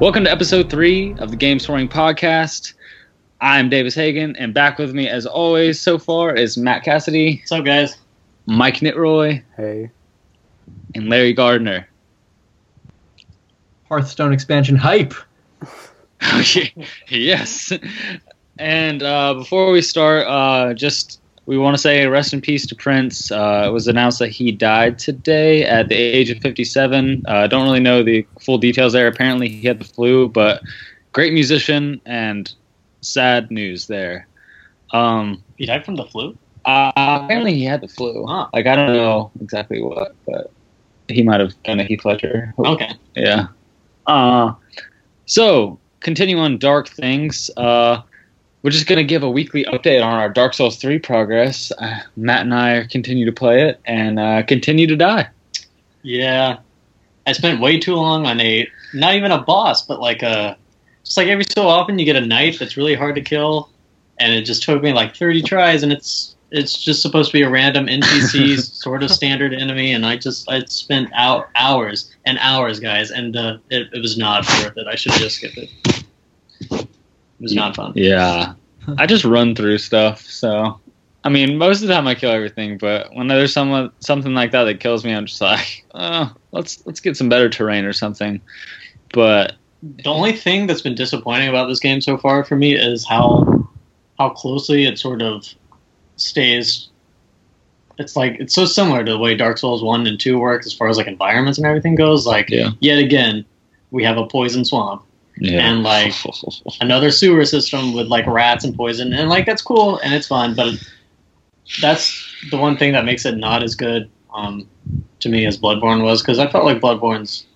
Welcome to episode three of the Game Storing Podcast. I'm Davis Hagan, and back with me, as always, so far is Matt Cassidy, What's up, guys? Mike Nitroy, Hey. and Larry Gardner. Hearthstone expansion hype. yes. And uh, before we start, uh, just we want to say rest in peace to Prince. Uh, it was announced that he died today at the age of 57. I uh, don't really know the full details there. Apparently, he had the flu, but great musician and sad news there. Um, He died from the flu. uh, apparently, he had the flu. Huh. Like I don't know exactly what, but he might have done a Heath Ledger. Okay. Yeah. Uh, so, continue on Dark Things. Uh, we're just going to give a weekly update on our Dark Souls 3 progress. Uh, Matt and I continue to play it and uh, continue to die. Yeah, I spent way too long on a not even a boss, but like a just like every so often you get a knight that's really hard to kill, and it just took me like thirty tries, and it's it's just supposed to be a random NPC sort of standard enemy, and I just I spent out hours and hours, guys, and uh, it, it was not worth it. I should have just skipped it. It was not fun. Yeah. I just run through stuff, so. I mean, most of the time I kill everything, but when there's someone something like that that kills me, I'm just like, oh, let's let's get some better terrain or something. But The only thing that's been disappointing about this game so far for me is how how closely it sort of stays. It's like it's so similar to the way Dark Souls one and two work as far as like environments and everything goes. Like Yeah. yet again, we have a poison swamp, yeah, And, like, another sewer system with like rats and poison, and like that's cool and it's fun, but that's the one thing that makes it not as good um, to me as Bloodborne was because I felt like Bloodborne's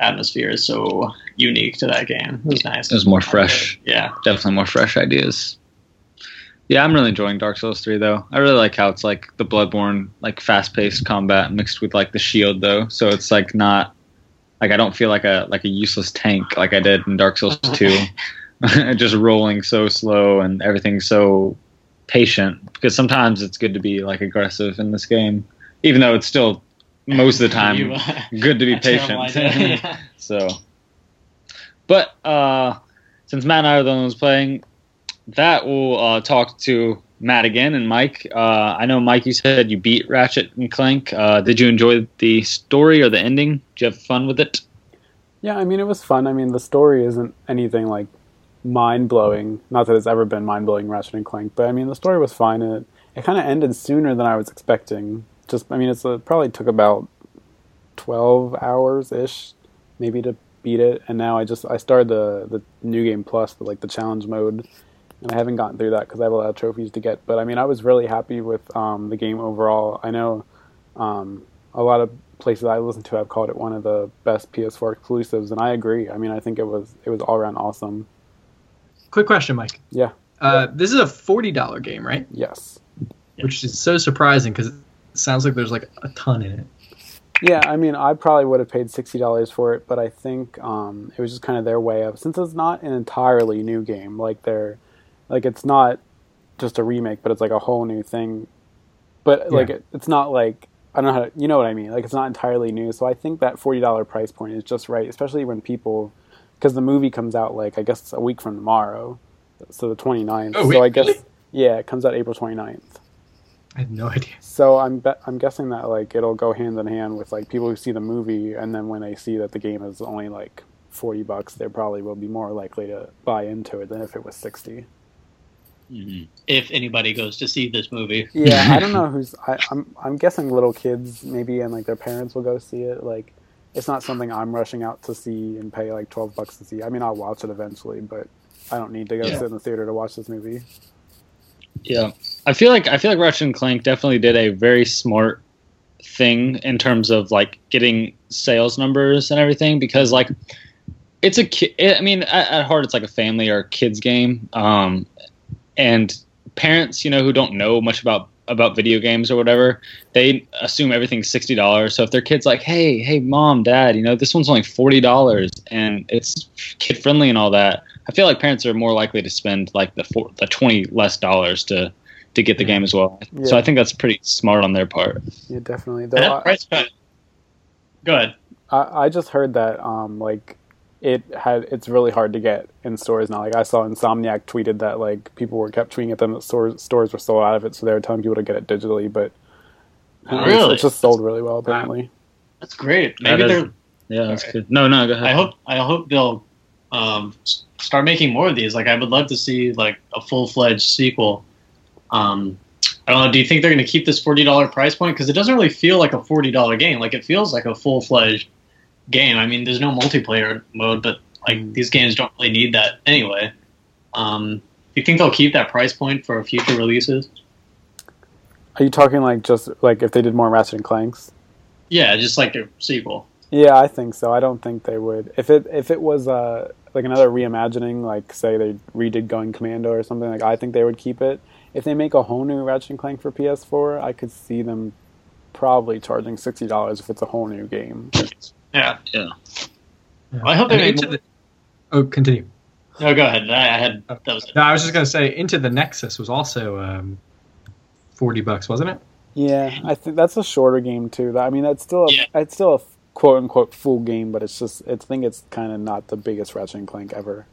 atmosphere is so unique to that game. It was nice. it was more fresh. Yeah. definitely more fresh ideas. Yeah, I'm really enjoying Dark Souls 3 though. I really like how it's like the Bloodborne, like fast-paced combat mixed with like the shield though. So it's like not like I don't feel like a like a useless tank like I did in Dark Souls 2. Just rolling so slow and everything so patient because sometimes it's good to be like aggressive in this game even though it's still most of the time You, uh, good to be patient. idea. So, but uh, since Matt and I are the ones playing, that will uh, talk to Matt again and Mike. Uh, I know Mike, you said you beat Ratchet and Clank. Uh, did you enjoy the story or the ending? Did you have fun with it? Yeah, I mean, it was fun. I mean, the story isn't anything like mind blowing. Not that it's ever been mind blowing, Ratchet and Clank, but I mean, the story was fine. It, it kind of ended sooner than I was expecting. Just, I mean, it's it probably took about 12 hours ish, maybe to beat it. And now I just, I started the, the new game plus, the, like the challenge mode. And I haven't gotten through that because I have a lot of trophies to get. But I mean, I was really happy with um, the game overall. I know um, a lot of places I listen to have called it one of the best PS4 exclusives, and I agree. I mean, I think it was it was all around awesome. Quick question, Mike. Yeah. Uh, this is a forty dollar game, right? Yes. Which is so surprising because it sounds like there's like a ton in it. Yeah, I mean, I probably would have paid sixty dollars for it, but I think um, it was just kind of their way of since it's not an entirely new game, like they're like it's not just a remake, but it's like a whole new thing. But like it, it's not like I don't know how to, you know what I mean. Like it's not entirely new, so I think that forty dollar price point is just right, especially when people because the movie comes out like I guess a week from tomorrow, so the 29th. Oh, so wait, I guess really? yeah, it comes out April 29th. I have no idea. So I'm be- I'm guessing that like it'll go hand in hand with like people who see the movie and then when they see that the game is only like forty bucks, they probably will be more likely to buy into it than if it was sixty. If anybody goes to see this movie. Yeah, I don't know who's I, I'm I'm guessing little kids maybe and like their parents will go see it. Like it's not something I'm rushing out to see and pay like twelve bucks to see. I mean I'll watch it eventually, but I don't need to go Yeah. sit in the theater to watch this movie. Yeah, I feel like I feel like Ratchet and Clank definitely did a very smart thing in terms of like getting sales numbers and everything because like it's a ki- I mean at, at heart it's like a family or a kids game, um, and parents you know who don't know much about about video games or whatever they assume everything's sixty dollars. So if their kid's like, hey hey mom dad, you know this one's only forty dollars and it's kid friendly and all that. I feel like parents are more likely to spend like the four, the twenty less dollars to to get the game as well. So I think that's pretty smart on their part. Yeah, definitely. Though And I- that price cut. Good. I, I just heard that um like it had it's really hard to get in stores now. Like I saw Insomniac tweeted that like people were kept tweeting at them that stores stores were sold out of it, so they were telling people to get it digitally, but Really? it's just sold really well apparently. That's great. Maybe is- they're. Yeah, that's good. No, no, go ahead. I hope. I hope they'll um, start making more of these. Like, I would love to see like a full fledged sequel. Um, I don't know. Do you think they're going to keep this forty dollar price point? Because it doesn't really feel like a forty dollar game. Like it feels like a full fledged game. I mean, there's no multiplayer mode, but like Mm. these games don't really need that anyway. Um, do you think they'll keep that price point for future releases? Are you talking like just like if they did more Ratchet and Clanks? Yeah, just like a sequel. Yeah, I think so. I don't think they would. If it if it was uh like another reimagining, like say they redid Going Commando or something, like I think they would keep it. If they make a whole new Ratchet and Clank for PS4, I could see them probably charging sixty dollars if it's a whole new game. Yeah. Yeah. Well, I hope they And make into more- the, oh, continue. No, go ahead. I, I had that was it. No, I was just gonna say, Into the Nexus was also um, forty bucks, wasn't it? Yeah, I think that's a shorter game too. I mean, that's still a, Yeah. it's still a quote unquote full game, but it's just I think it's kind of not the biggest Ratchet and Clank ever.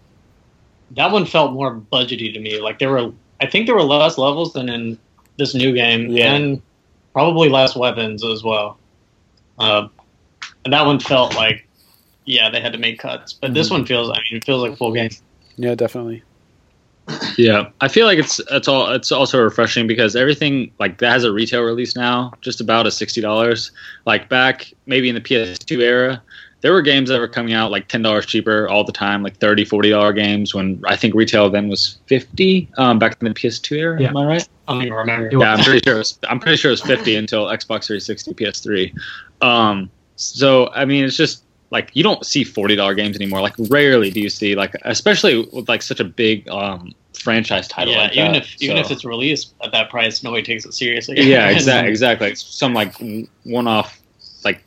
that one felt more budgety to me. Like there were, I think there were less levels than in this new game, Yeah. and probably less weapons as well. Uh, and that one felt like, yeah, they had to make cuts. But this Mhm. one feels, I mean, it feels like a full game. Yeah, definitely. Yeah, I feel like it's it's all it's also refreshing because everything like that has a retail release now, just about a sixty dollars. Like back maybe in the PS2 era, there were games that were coming out like ten dollars cheaper all the time, like 30 40 dollar games. When I think retail then was fifty. Um, back in the PS2 era, Yeah. am I right? I don't even remember. Yeah, I'm pretty sure. It was, I'm pretty sure it was 50 until Xbox 360, PS3. Um, so I mean, it's just like you don't see 40 dollar games anymore. Like rarely do you see like, especially with like such a big um franchise title. yeah, like even that. if even if it's released at that price, nobody takes it seriously. yeah, exactly, exactly. It's some like one off like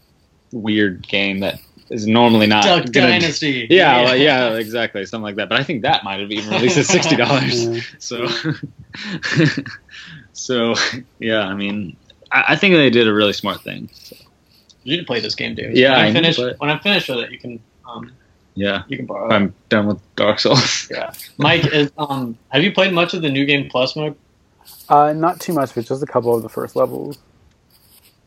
weird game that is normally not Duck gonna- Dynasty. Yeah, like, yeah, exactly, something like that. But I think that might have even released at sixty dollars. So, so yeah, I mean, I, I think they did a really smart thing. So, You need to play this game, dude. Yeah, when I I need to finish play it. when I'm finished with it, you can um yeah, you can borrow. it. I'm done with Dark Souls. Yeah, Mike, is, um, have you played much of the new game plus mode? Uh, not too much, but just a couple of the first levels.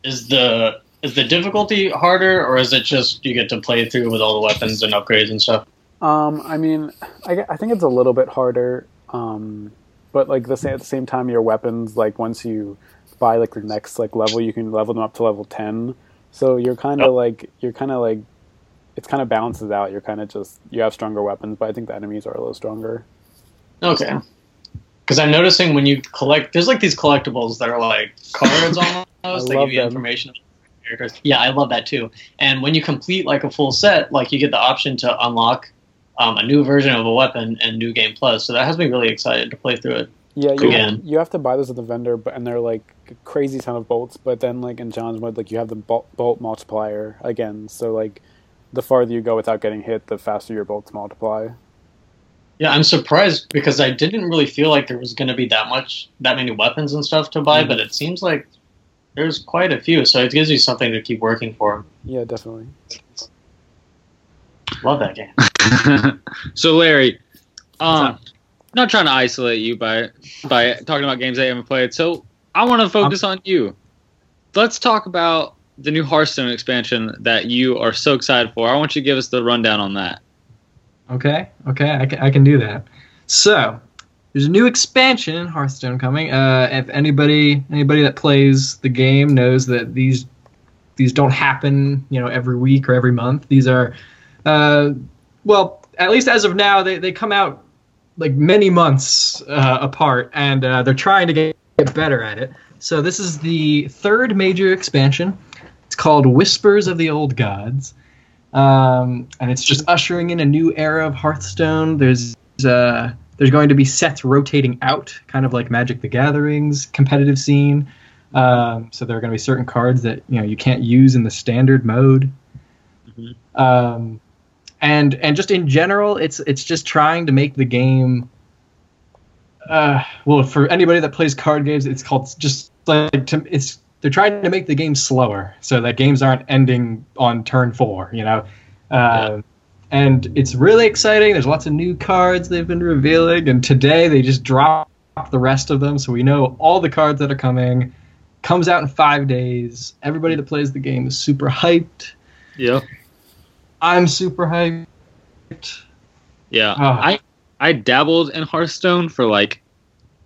Is the is the difficulty harder, or is it just you get to play through with all the weapons and upgrades and stuff? Um, I mean, I, I think it's a little bit harder, um, but like the sa- at the same time, your weapons like once you buy like the next like level, you can level them up to level ten. So you're kind of Oh. like you're kind of like it's kind of balances out. You're kind of just you have stronger weapons, but I think the enemies are a little stronger. Okay. Because I'm noticing when you collect, there's like these collectibles that are like cards almost. That give you them. information. Characters. Yeah, I love that too. And when you complete like a full set, like you get the option to unlock um, a new version of a weapon and New Game Plus. So that has me really excited to play through it. Yeah, you, Again. you have to buy those at the vendor, but and they're like a crazy ton of bolts. But then like in challenge mode, like you have the bolt, bolt multiplier again. So like the farther you go without getting hit, the faster your bolts multiply. Yeah, I'm surprised because I didn't really feel like there was going to be that much, that many weapons and stuff to buy, Mhm. but it seems like there's quite a few. So it gives you something to keep working for. Yeah, definitely. Love that game. so Larry, um, not trying to isolate you by by talking about games I haven't played. So I want to focus on you. Let's talk about the new Hearthstone expansion that you are so excited for. I want you to give us the rundown on that. Okay, okay, I can, I can do that. So, there's a new expansion in Hearthstone coming. Uh, if anybody anybody that plays the game knows that these these don't happen, you know, every week or every month. These are, uh, well, at least as of now, they, they come out like many months uh, apart, and uh, they're trying to get, get better at it. So this is the third major expansion. It's called Whispers of the Old Gods um, and it's just ushering in a new era of Hearthstone. There's uh, there's going to be sets rotating out, kind of like Magic the Gathering's competitive scene. Um, so there are going to be certain cards that you know you can't use in the standard mode. Mhm. Um, and and just in general, it's it's just trying to make the game. Uh, well, for anybody that plays card games, it's called just like to, it's they're trying to make the game slower so that games aren't ending on turn four. You know, uh, and it's really exciting. There's lots of new cards they've been revealing, and today they just dropped the rest of them, so we know all the cards that are coming. Comes out in five days. Everybody that plays the game is super hyped. Yeah. I'm super hyped. Yeah. Oh. I I dabbled in Hearthstone for like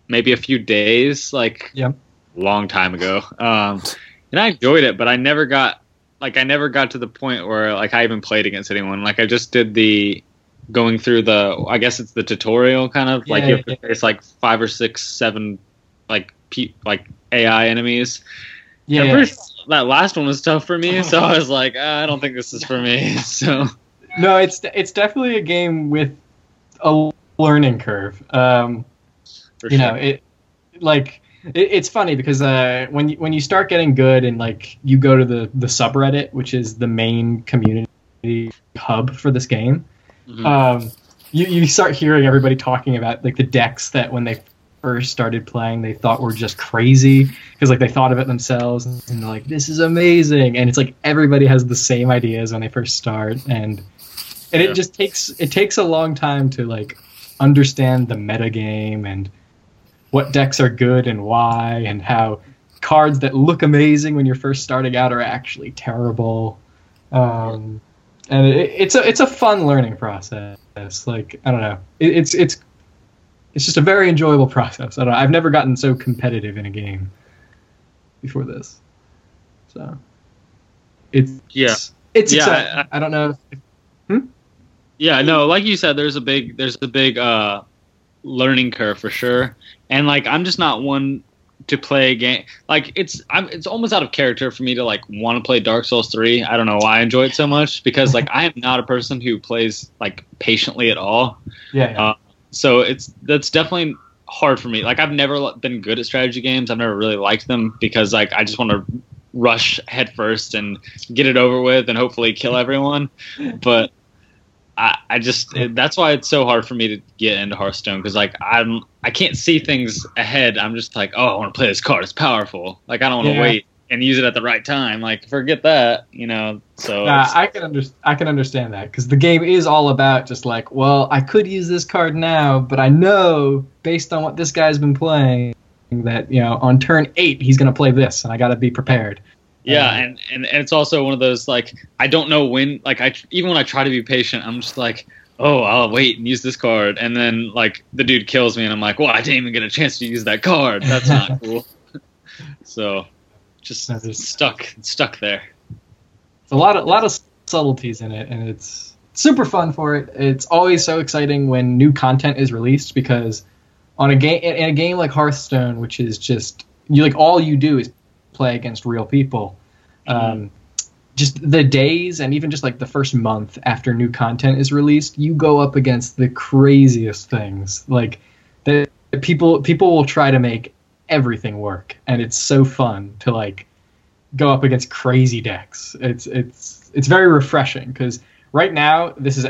maybe a few days, like Yep. long time ago. Um, and I enjoyed it, but I never got like I never got to the point where like I even played against anyone. Like I just did the going through the I guess it's the tutorial kind of like Yeah, you have to yeah. face like five or six, seven like pe- like AI enemies. Yeah. First, that last one was tough for me, so I was like, ah, I don't think this is for me. So No, it's it's definitely a game with a learning curve. Um, for you know, it like it, it's funny because uh, when you, when you start getting good and like you go to the the subreddit, which is the main community hub for this game, Mhm. um, you you start hearing everybody talking about like the decks that when they first started playing they thought were just crazy because like they thought of it themselves and they're like this is amazing and it's like everybody has the same ideas when they first start and and Yeah. it just takes it takes a long time to like understand the meta game and what decks are good and why and how cards that look amazing when you're first starting out are actually terrible. Um, and it, it's a it's a fun learning process. Like i don't know. It, it's it's it's just a very enjoyable process I don't. I've never gotten so competitive in a game before this so it's Yeah. it's Yeah. I- I, don't know if, Yeah, no, like you said, there's a big there's a big uh learning curve for sure. And like I'm just not one to play a game like it's I'm it's almost out of character for me to like want to play Dark Souls 3. I don't know why I enjoy it so much because like I am not a person who plays like patiently at all. yeah, yeah. Uh, So it's that's definitely hard for me. Like I've never been good at strategy games. I've never really liked them because like I just want to rush headfirst and get it over with and hopefully kill everyone. But I, I just it, that's why it's so hard for me to get into Hearthstone because like I'm I can't see things ahead. I'm just like oh I want to play this card. It's powerful. Like I don't want to Yeah. wait and use it at the right time. Like forget that. You know. So Nah, I can under- I can understand that because the game is all about just like, well, I could use this card now, but I know based on what this guy's been playing that you know on turn eight he's gonna play this, and I got to be prepared. Yeah, Um, and, and and it's also one of those like I don't know when like I even when I try to be patient, I'm just like, oh, I'll wait and use this card, and then like the dude kills me, and I'm like, well, I didn't even get a chance to use that card. That's not cool. so, just stuck stuck there. It's a lot of a lot of subtleties in it, and it's super fun for it. It's always so exciting when new content is released because on a game in a game like Hearthstone, which is just you like all you do is play against real people. Um, just the days and even just like the first month after new content is released, you go up against the craziest things. Like the people people will try to make everything work, and it's so fun to like go up against crazy decks. It's it's it's very refreshing because right now this is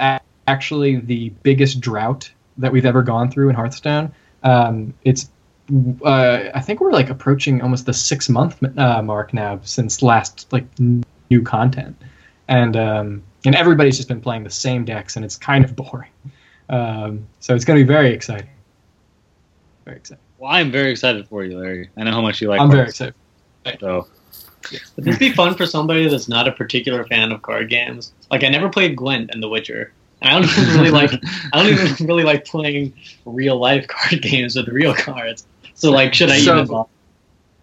actually the biggest drought that we've ever gone through in Hearthstone. Um, it's uh, I think we're like approaching almost the six month uh, mark now since last like new content, and um, and everybody's just been playing the same decks and it's kind of boring. Um, so it's going to be very exciting. Very exciting. Well, I'm very excited for you, Larry. I know how much you like. I'm very excited. So Would this be fun for somebody that's not a particular fan of card games? Like I never played Gwent in The Witcher. And I don't even really like I don't even really like playing real life card games with real cards. So like should I So- even bother?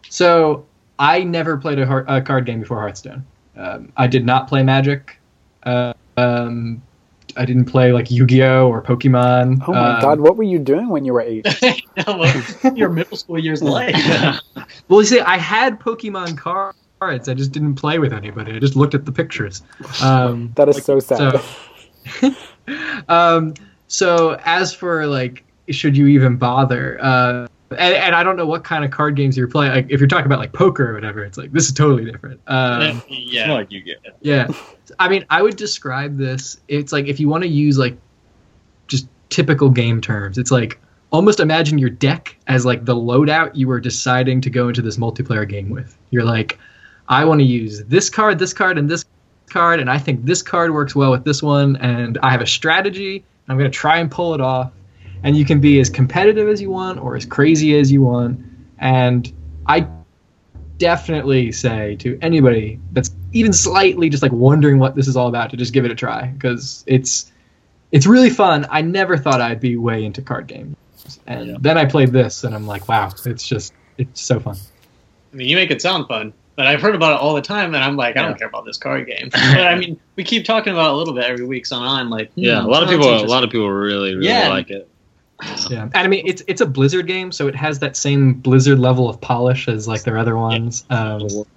So I never played a, a card game before Hearthstone. Um, I did not play Magic. Uh, um, I didn't play like Yu-Gi-Oh or Pokemon. Oh my Um, god, what were you doing when you were eight? your middle school years like? Well, you see, I had Pokemon cards. I just didn't play with anybody. I just looked at the pictures. Um, That is so sad. so, um, so as for like, should you even bother? Uh, and, and I don't know what kind of card games you're playing. Like, if you're talking about like poker or whatever, it's like this is totally different. Um, yeah. more like you get yeah, I mean, I would describe this. It's like if you want to use like just typical game terms, it's like almost imagine your deck as like the loadout you were deciding to go into this multiplayer game with. You're like, I want to use this card, this card, and this card, and I think this card works well with this one, and I have a strategy. And I'm going to try and pull it off. And you can be as competitive as you want or as crazy as you want. And I definitely say to anybody that's even slightly just like wondering what this is all about to just give it a try because it's it's really fun. I never thought I'd be way into card games, and Yeah. then I played this, and I'm like, wow, it's just it's so fun. I mean, you make it sound fun, but I've heard about it all the time, and I'm like, I don't Yeah. care about this card game. but I mean, we keep talking about it a little bit every week, so I'm like, hmm, Yeah, a lot of people, a lot of people really, really Yeah. like it. Yeah, and I mean it's it's a Blizzard game, so it has that same Blizzard level of polish as like their other ones. Um, Like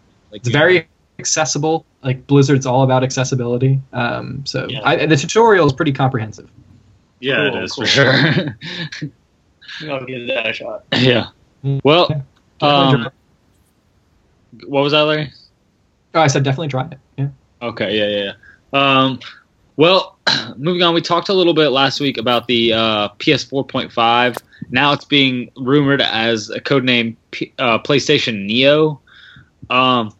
it's very accessible. Like Blizzard's all about accessibility. Um, so Yeah. I, the tutorial is pretty comprehensive. yeah, Cool, it is cool. for sure. I'll give that a shot. yeah. Well, um, what was that, Larry? Oh, I said definitely try it. Yeah. Okay, yeah, yeah, yeah. Um, well, moving on, we talked a little bit last week about the uh, PS 4.5. Now it's being rumored as a codename P- uh, PlayStation Neo. Um,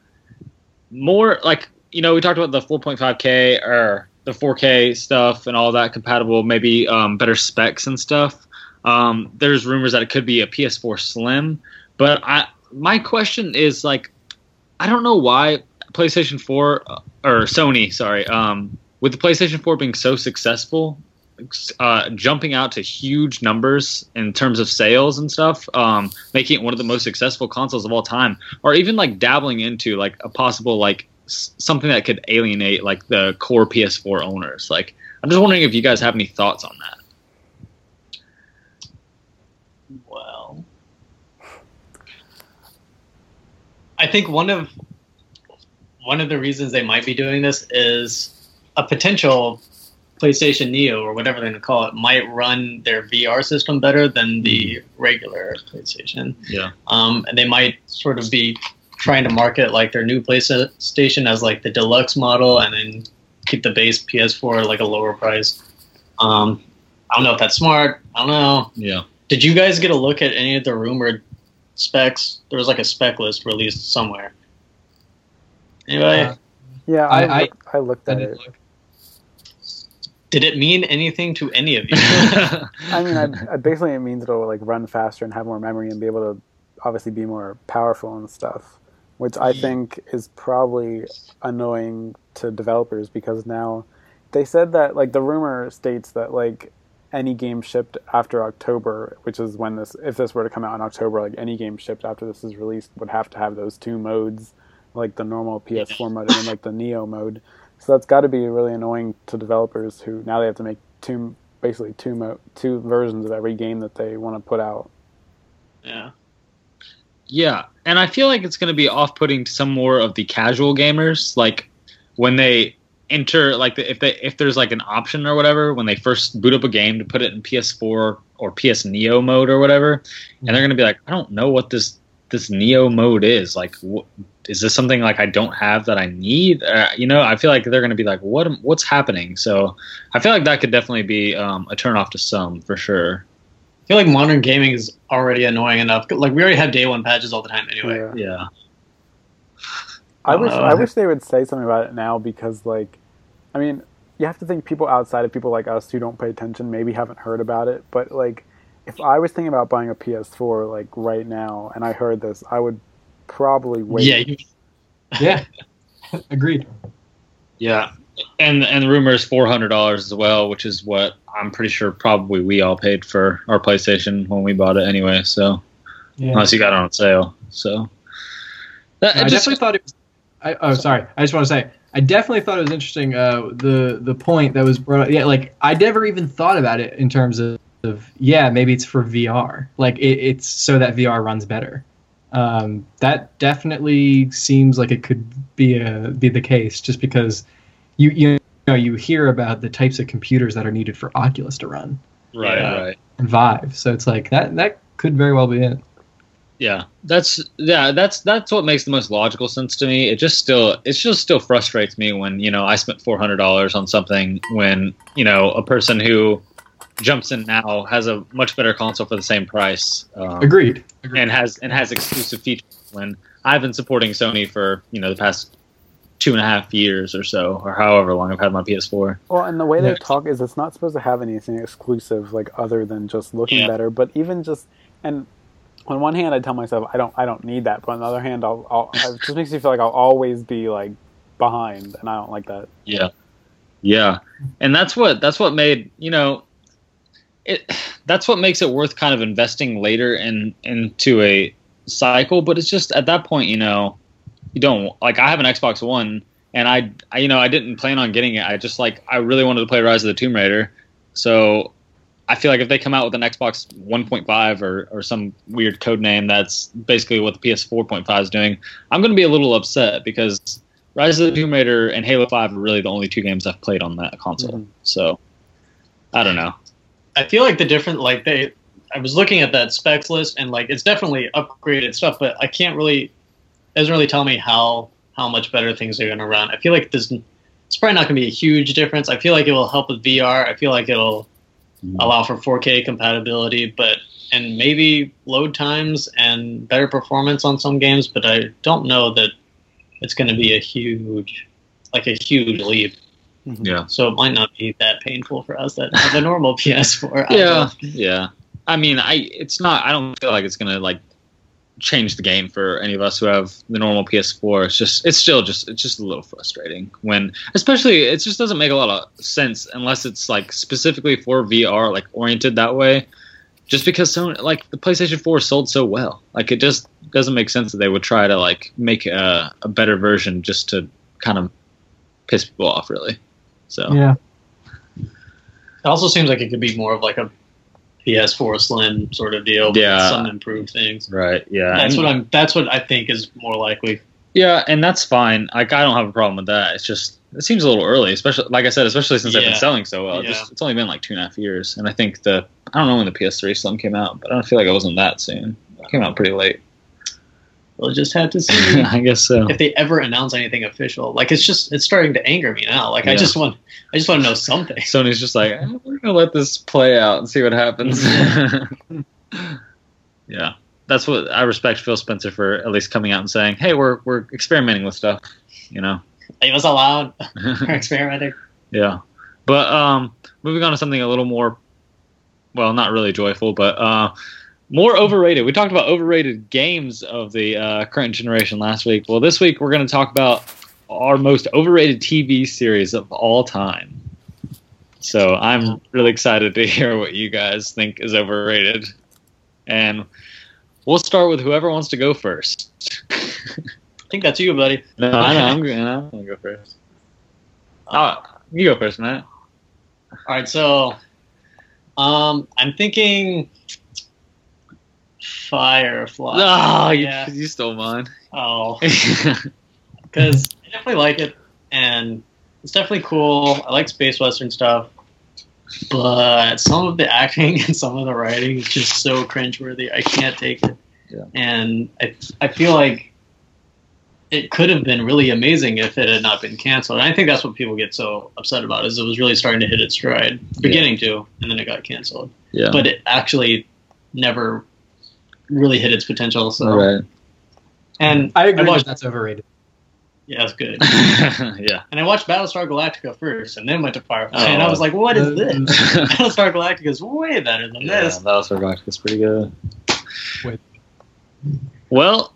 more like you know, we talked about the 4.5K or the 4K stuff and all that compatible, maybe um, better specs and stuff. Um, there's rumors that it could be a PS4 Slim, but I my question is like, I don't know why PlayStation 4 uh, or Sony, sorry, um, with the PlayStation 4 being so successful, uh, jumping out to huge numbers in terms of sales and stuff, um, making it one of the most successful consoles of all time, or even like dabbling into like a possible like s- something that could alienate like the core PS4 owners. Like, I'm just wondering if you guys have any thoughts on that. Well, I think one of one of the reasons they might be doing this is a potential PlayStation Neo or whatever they're going to call it might run their VR system better than the regular PlayStation. Yeah. Um, and they might sort of be trying to market like their new PlayStation as like the deluxe model, and then keep the base PS4 like a lower price. Um, I don't know if that's smart. I don't know. Yeah. Did you guys get a look at any of the rumored specs? There was like a spec list released somewhere. Anybody? Uh, Yeah, I- I, I- look, I looked at did it. look. Did it mean anything to any of you? I mean, I, I basically it means it'll like run faster and have more memory and be able to obviously be more powerful and stuff, which I think is probably annoying to developers because now they said that like the rumor states that like any game shipped after October, which is when this if this were to come out in October, like any game shipped after this is released would have to have those two modes, like the normal PS4 mode and like the Neo mode. So that's got to be really annoying to developers who now they have to make two basically two mo- two versions of every game that they want to put out. yeah. Yeah, and I feel like it's going to be off-putting to some more of the casual gamers, like when they enter, like if they if there's like an option or whatever when they first boot up a game to put it in PS4 or PS Neo mode or whatever, and they're going to be like, I don't know what this this Neo mode is. Like, wh- is this something like I don't have that I need? Uh, you know, I feel like they're going to be like, what what's happening? So I feel like that could definitely be um, a turn off to some for sure. I feel like modern gaming is already annoying enough. Like we already have day one patches all the time anyway. Yeah. Yeah. I wish Uh, I wish they would say something about it now because like I mean, you have to think people outside of people like us who don't pay attention maybe haven't heard about it, but like if I was thinking about buying a PS4 like right now and I heard this, I would probably wait. Yeah, you, Yeah. Agreed. Yeah, and and the rumor is four hundred dollars as well, which is what I'm pretty sure probably we all paid for our PlayStation when we bought it anyway. So Yeah. unless you got it on sale, so that, I just- definitely thought it was. I, oh, sorry. I just want to say I definitely thought it was interesting. Uh, the the point that was brought. Yeah, like I never even thought about it in terms of, of yeah, maybe it's for VR. Like it, it's so that VR runs better. Um, that definitely seems like it could be a be the case, just because you you know you hear about the types of computers that are needed for Oculus to run right, Yeah. right. and Vive. So it's like that that could very well be it. Yeah, that's yeah, that's that's what makes the most logical sense to me. It just still it just still frustrates me when you know I spent four hundred dollars on something when you know a person who jumps in now has a much better console for the same price. Um, Agreed. Agreed. and has and has exclusive features when I've been supporting Sony for you know the past two and a half years or so, or however long I've had my PS4. Well, and the way they talk is it's not supposed to have anything exclusive, like other than just looking Yeah. better. But even just and on one hand, I tell myself I don't I don't need that, but on the other hand, I'll, I'll it just makes me feel like I'll always be like behind, and I don't like that. Yeah, yeah, and that's what that's what made you know it. That's what makes it worth kind of investing later in into a cycle. But it's just at that point, you know, you don't like. I have an Xbox One, and I, I you know I didn't plan on getting it. I just like I really wanted to play Rise of the Tomb Raider, so. I feel like if they come out with an Xbox 1.5 or, or some weird code name that's basically what the PS 4.5 is doing, I'm going to be a little upset because Rise of the Tomb Raider and Halo Five are really the only two games I've played on that console. Mhm. So I don't know. I feel like the different like they. I was looking at that specs list and like it's definitely upgraded stuff, but I can't really. It doesn't really tell me how how much better things are going to run. I feel like there's. It's probably not going to be a huge difference. I feel like it will help with VR. I feel like it'll mm-hmm. allow for 4K compatibility, but and maybe load times and better performance on some games. But I don't know that it's going to be a huge, like a huge leap. Mm-hmm. Yeah. So it might not be that painful for us that have a normal PS4. I Yeah. don't- Yeah. I mean, I it's not. I don't feel like it's gonna like change the game for any of us who have the normal PS4. It's just it's still just it's just a little frustrating when, especially it just doesn't make a lot of sense unless it's like specifically for VR, like oriented that way. Just because so like the PlayStation 4 sold so well, like it just doesn't make sense that they would try to like make a, a better version just to kind of piss people off, really. So Yeah. It also seems like it could be more of like a PS4 Slim sort of deal. with Yeah. Some improved things. right, yeah, That's And- what I'm. That's what I think is more likely. Yeah, and that's fine. Like I don't have a problem with that. It's just it seems a little early, especially like I said, especially since I've been selling so well. Yeah. Just it's only been like two and a half years, and I think the I don't know when the PS3 Slim came out, but I don't feel like it wasn't that soon. It came out pretty late. We'll just have to see I guess so. if they ever announce anything official. Like it's just it's starting to anger me now. Like I just want I just want to know something. Sony's just like eh, we're gonna let this play out and see what happens. yeah, that's what I respect Phil Spencer for at least coming out and saying, "Hey, we're we're experimenting with stuff," you know. It was allowed for experimenting. Yeah. But um, moving on to something a little more, well, not really joyful, but uh, more overrated. We talked about overrated games of the uh, current generation last week. Well, this week we're going to talk about our most overrated TV series of all time. So I'm really excited to hear what you guys think is overrated. And we'll start with whoever wants to go first. I think that's you, buddy. No, I know. I'm, going to go first. Oh, you go first, Matt. All right, so um, I'm thinking Firefly. Oh, yeah. you stole mine. Oh, because I definitely like it, and it's definitely cool. I like space western stuff, but some of the acting and some of the writing is just so cringeworthy. I can't take it. Yeah. And I, I feel like it could have been really amazing if it had not been canceled. And I think that's what people get so upset about is it was really starting to hit its stride, beginning to, and then it got canceled. yeah. But it actually never really hit its potential. So, right. and I agree watched, that that's overrated. yeah, it's good. yeah. And I watched Battlestar Galactica first, and then went to Firefly, Oh. and I was like, "What is this?" Battlestar Galactica is way better than yeah, this. Battlestar Galactica is pretty good. Wait. Well,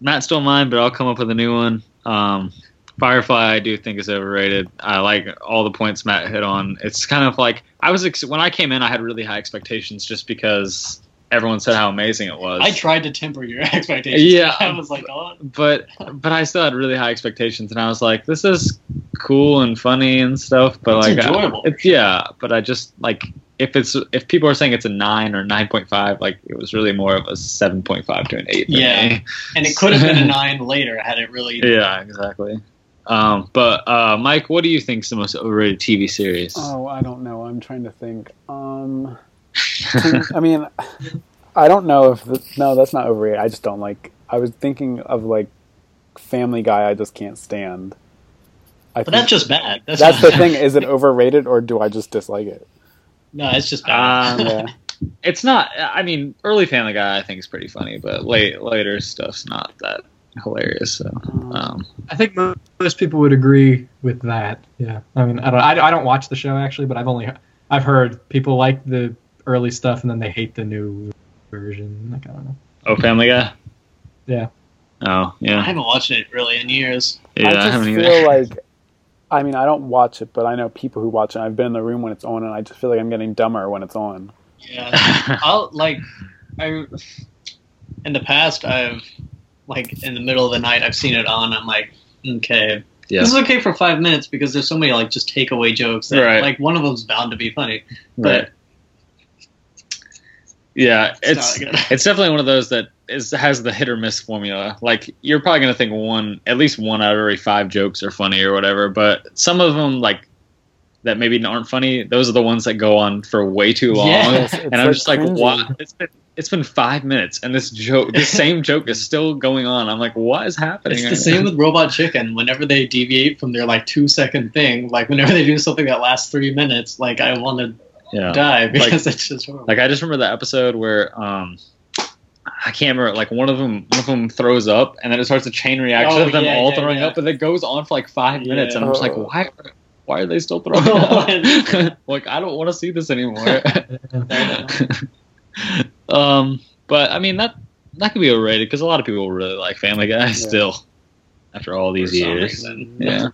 Matt stole mine, but I'll come up with a new one. Um, Firefly, I do think is overrated. I like all the points Matt hit on. It's kind of like I was ex- when I came in, I had really high expectations just because everyone said how amazing it was. I tried to temper your expectations. Yeah. I was like, "Oh, but but I still had really high expectations, and I was like, this is cool and funny and stuff. But It's like, I- enjoyable. it's yeah. But I just like if it's if people are saying it's a nine or nine point five, like it was really more of a seven point five to an eight. for Yeah. me. and it could have been a nine later had it really." yeah, exactly. Um, but uh, Mike, what do you think is the most overrated TV series? Oh, I don't know. I'm trying to think. Um, I mean, I don't know if the, no, that's not overrated. I just don't like. I was thinking of like Family Guy. I just can't stand. I But that's just bad. That's, that's the thing. Is it overrated or do I just dislike it? No, it's just bad. Um, Yeah. It's not. I mean, early Family Guy I think is pretty funny, but late later stuff's not that hilarious. So, um, I think most people would agree with that. Yeah, I mean, I don't, I, I don't watch the show actually, but I've only, I've heard people like the early stuff and then they hate the new version. Like I don't know. oh, Family Guy. Yeah. Oh, yeah. I haven't watched it really in years. Yeah, I I just haven't feel either. like, I mean, I don't watch it, but I know people who watch it. I've been in the room when it's on, and I just feel like I'm getting dumber when it's on. Yeah, I'll like I in the past I've like in the middle of the night I've seen it on. I'm like, okay, Yeah. this is okay for five minutes because there's so many like just takeaway jokes that Right. like one of them's bound to be funny. right. Yeah, It's it's it's definitely one of those that is has the hit or miss formula. Like you're probably gonna think one, at least one out of every five jokes are funny or whatever. But some of them, like that, maybe aren't funny. Those are the ones that go on for way too long. It's and I'm just like, cringy. what? It's been it's been five minutes, and this joke, this same joke, is still going on. I'm like, what is happening? it's right the same now? with Robot Chicken. Whenever they deviate from their like two second thing, like whenever they do something that lasts three minutes, like I want to Yeah. die because it's just horrible. Like I just remember the episode where um I can't remember like one of them one of them throws up and then it starts a chain reaction Oh, of them yeah, all yeah, throwing yeah. up and it goes on for like five Yeah. minutes and I'm just like Oh. why why are they still throwing up? like I don't want to see this anymore. um but I mean that that could be overrated because a lot of people really like Family Guy still after all these For years. reason. Yeah.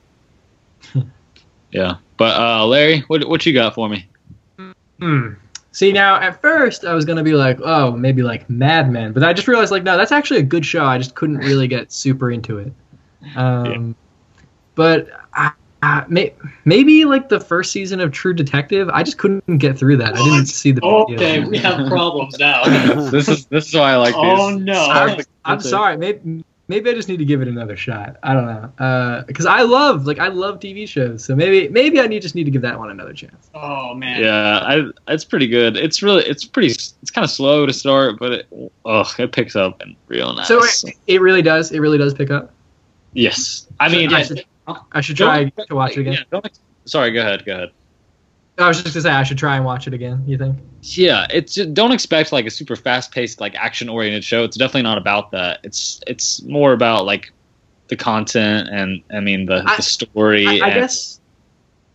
yeah. But uh Larry, what what you got for me? Hmm. See now, at first I was gonna be like, oh, maybe like Mad Men, but I just realized like, no, that's actually a good show. I just couldn't really get super into it. Um, But I, I, may, maybe like the first season of True Detective, I just couldn't get through that. I didn't see the. Okay, we have problems now. this is this is why I like Oh, no. I'm, I'm sorry. Maybe maybe I just need to give it another shot. I don't know. Uh, because I love like I love TV shows, so maybe maybe I need just need to give that one another chance. Oh man. Yeah, I, it's pretty good. It's really, it's pretty, it's kind of slow to start, but it, oh, it picks up and real nice. So it, it really does. It really does pick up. yes, I mean, I I should, I should try to watch it again. Yeah, don't, sorry, go ahead, go ahead. I was just gonna say I should try and watch it again. You think? Yeah, it's just, don't expect like a super fast paced, like action oriented show. It's definitely not about that. It's it's more about like the content and I mean the, I- the story. I, I and- guess.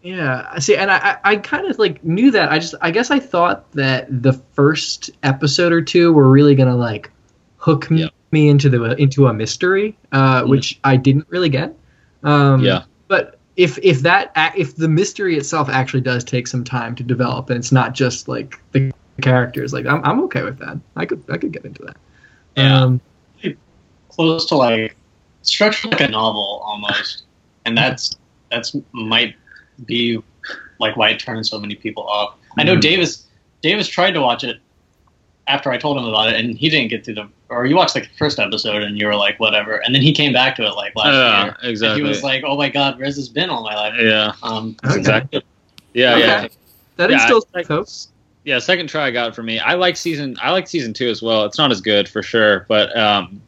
Yeah, I see, and I, I, kind of like knew that. I just, I guess, I thought that the first episode or two were really gonna like hook me, Yeah. me into the into a mystery, uh, Mhm. which I didn't really get. Um, Yeah. but if if that if the mystery itself actually does take some time to develop, and it's not just like the characters, like I'm, I'm okay with that. I could I could get into that. Yeah. Um, Close to like structured like a novel almost, and that's that's might be like why it turns so many people off. I know Mhm. Davis Davis tried to watch it after I told him about it, and he didn't get through the. Or you watched like the first episode, and you were like, whatever, and then he came back to it like last yeah, year. exactly. And he was like, "Oh my God, where's this been all my life?" yeah, Um, Okay. exactly. Yeah, Okay. yeah. that Yeah, instills I- like- hope. yeah second try got it for me i like season i like season two as well it's not as good for sure but um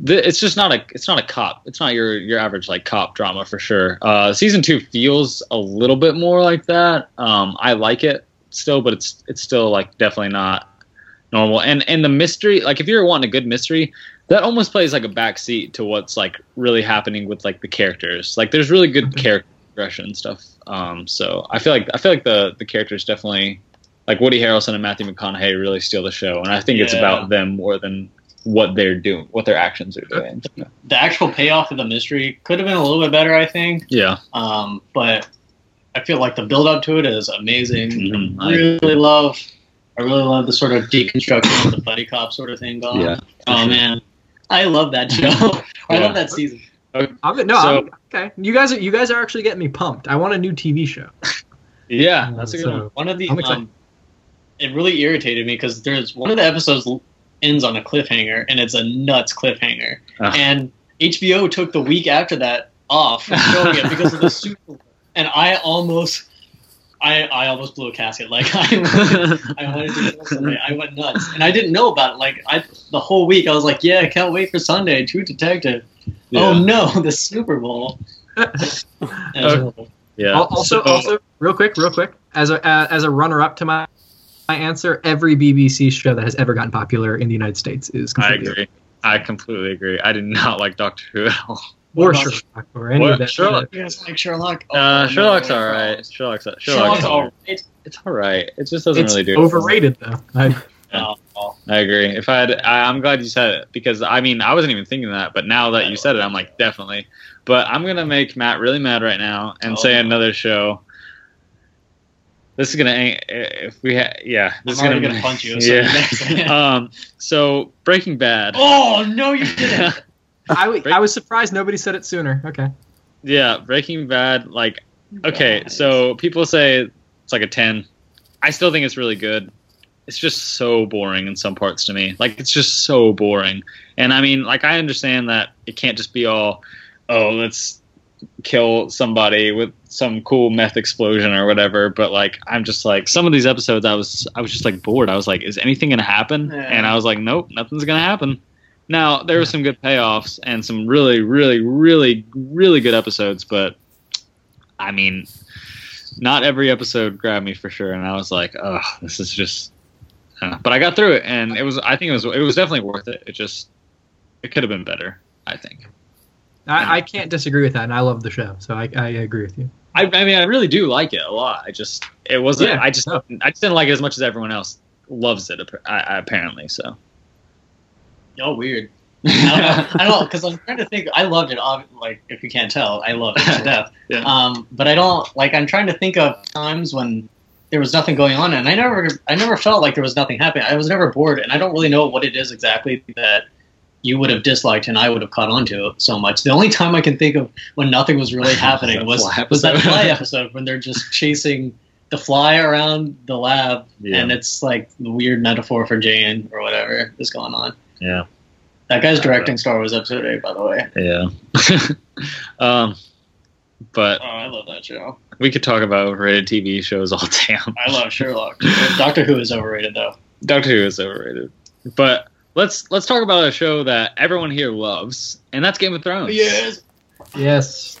the, it's just not a it's not a cop it's not your your average like cop drama for sure uh season two feels a little bit more like that um i like it still but it's it's still like definitely not normal and and the mystery like if you're wanting a good mystery that almost plays like a backseat to what's like really happening with like the characters like there's really good character progression and stuff um so i feel like i feel like the the characters definitely like Woody Harrelson and Matthew McConaughey really steal the show, and I think it's about them more than what they're doing, what their actions are doing. the actual payoff of the mystery could have been a little bit better, I think. Yeah, Um, but I feel like the build up to it is amazing. Mhm. I really love. I really love the sort of deconstruction of the buddy cop sort of thing going. Yeah, on. Oh man, I love that show. I Yeah. love that season. I'm, no, So- I'm, okay. You guys are you guys are actually getting me pumped. I want a new TV show. yeah, that's a good So- one. One of the um, it really irritated me because there's one of the episodes ends on a cliffhanger and it's a nuts cliffhanger, Ah. and HBO took the week after that off from showing it because of the Super Bowl, and I almost. I, I almost blew a casket. Like I, went, I wanted to kill somebody. I went nuts, and I didn't know about it. Like I, the whole week, I was like, "Yeah, I can't wait for Sunday." True Detective. Oh no, the Super Bowl. That Okay. yeah. Also, also, real quick, real quick, as a uh, as a runner up to my my answer, every BBC show that has ever gotten popular in the United States is I completely. agree. I completely agree. I did not like Doctor Who at all. Or What about- Sherlock or any What? of that. Sherlock? You guys like Sherlock? Uh, Oh, no, Sherlock's no, all no. right. Sherlock's Sherlock's, Sherlock's all all right. right. It's all right. It just doesn't It's really do. it overrated though. I, No, no. I agree. If I had, I, I'm glad you said it because I mean I wasn't even thinking that, but now that you said it, I'm like definitely. But I'm gonna make Matt really mad right now and Oh, say no. another show. This is gonna if we ha- yeah. This I'm is gonna, gonna punch you. So you better say it. yeah. um. So Breaking Bad. oh no, you didn't. I, w- I was surprised nobody said it sooner. Okay. yeah, Breaking Bad. Like okay, so people say it's like a ten. I still think it's really good. It's just so boring in some parts to me. Like it's just so boring. And I mean, like I understand that it can't just be all, oh, let's kill somebody with some cool meth explosion or whatever. But like I'm just like some of these episodes, I was I was just like bored. I was like, is anything gonna happen? Yeah. And I was like, nope, nothing's gonna happen. Now there were some good payoffs and some really, really, really, really good episodes, but I mean, not every episode grabbed me for sure. And I was like, oh, this is just. uh, but I got through it, and it was. I think it was. It was definitely worth it. It just. It could have been better. I think. I, I can't disagree with that, and I love the show, so I, I agree with you. I, I mean, I really do like it a lot. I just. It wasn't. Yeah, I just. I just didn't like it as much as everyone else loves it. I, apparently, so. Oh, weird. I don't know. I don't know because I'm trying to think. I loved it. Like, if you can't tell, I loved it to death. Yeah. Um, but I don't like. I'm trying to think of times when there was nothing going on, and I never, I never felt like there was nothing happening. I was never bored, and I don't really know what it is exactly that you would have disliked and I would have caught on to so much. The only time I can think of when nothing was really happening was was that fly episode when they're just chasing the fly around the lab, Yeah. and it's like the weird metaphor for Jane or whatever is going on. Yeah. That guy's directing Star Wars Episode Eight, by the way. Yeah. um, but Oh, I love that show. we could talk about overrated TV shows all damn. I love Sherlock. Doctor Who is overrated though. Doctor Who is overrated. But let's let's talk about a show that everyone here loves, and that's Game of Thrones. Yes. Yes,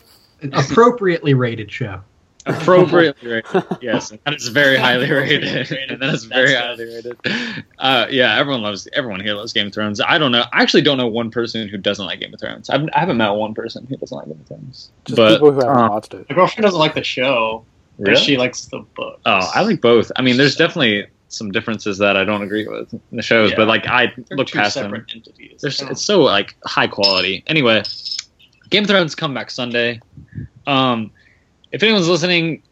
appropriately rated show. Appropriately rated. Yes, and that is very highly rated, Rated. and that is very That's highly rated. Uh, yeah, everyone loves. Everyone here loves Game of Thrones. I don't know. I actually don't know one person who doesn't like Game of Thrones. I've, I haven't met one person who doesn't like Game of Thrones. Just but people who haven't uh, watched it. My girlfriend doesn't like the show, but she likes the book. Oh, I like both. I mean, there's definitely some differences that I don't agree with in the shows, Yeah. but like I They're look two past them. separate entities. There's, I don't- it's so like high quality. Anyway, Game of Thrones come back Sunday. Um, if anyone's listening,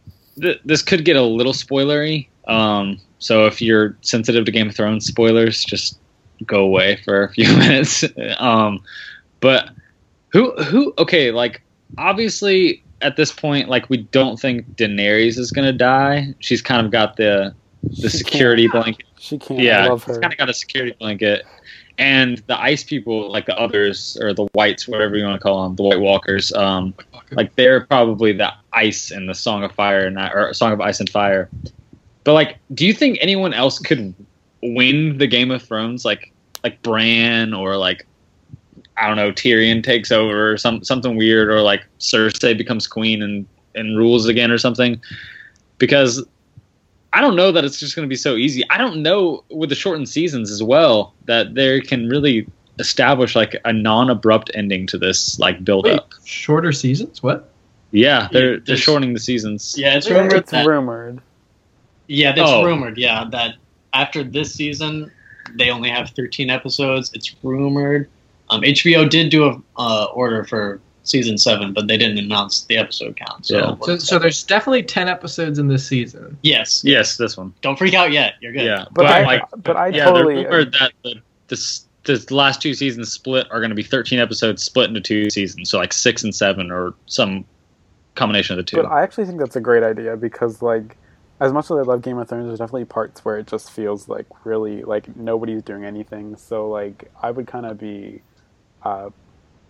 th- this could get a little spoilery. Um, so if you're sensitive to Game of Thrones spoilers, just go away for a few minutes. um, but who who? Okay, like obviously at this point, like we don't think Daenerys is gonna die. She's kind of got the the She security blanket She can't. yeah, I love it's her. kind of got a security blanket. And the ice people, like the others or the whites, whatever you want to call them, the White Walkers, um, like they're probably the ice in the Song of Fire and that, or Song of Ice and Fire. But like, do you think anyone else could win the Game of Thrones? Like, like Bran or like I don't know, Tyrion takes over or some something weird, or like Cersei becomes queen and and rules again or something. Because I don't know that it's just going to be so easy. I don't know with the shortened seasons as well that they can really establish like a non-abrupt ending to this like build Wait, up. shorter seasons? What? Yeah, they're Yeah, they're shortening the seasons. yeah, it's rumored it's that. rumored. Yeah, that's Oh. rumored. Yeah, that after this season, they only have 13 episodes. It's rumored. Um, HBO did do a uh, order for season seven, but they didn't announce the episode count. So, Yeah. So, so there's definitely ten episodes in this season. yes, Yes, this one. don't freak out yet. You're good. Yeah, But I, like, but I yeah, totally. they're that the, this the last two seasons split are going to be 13 episodes split into two seasons, so like six and seven or some combination of the two. But I actually think that's a great idea because, like, as much as I love Game of Thrones, there's definitely parts where it just feels like really like nobody's doing anything. So, like, I would kind of be uh,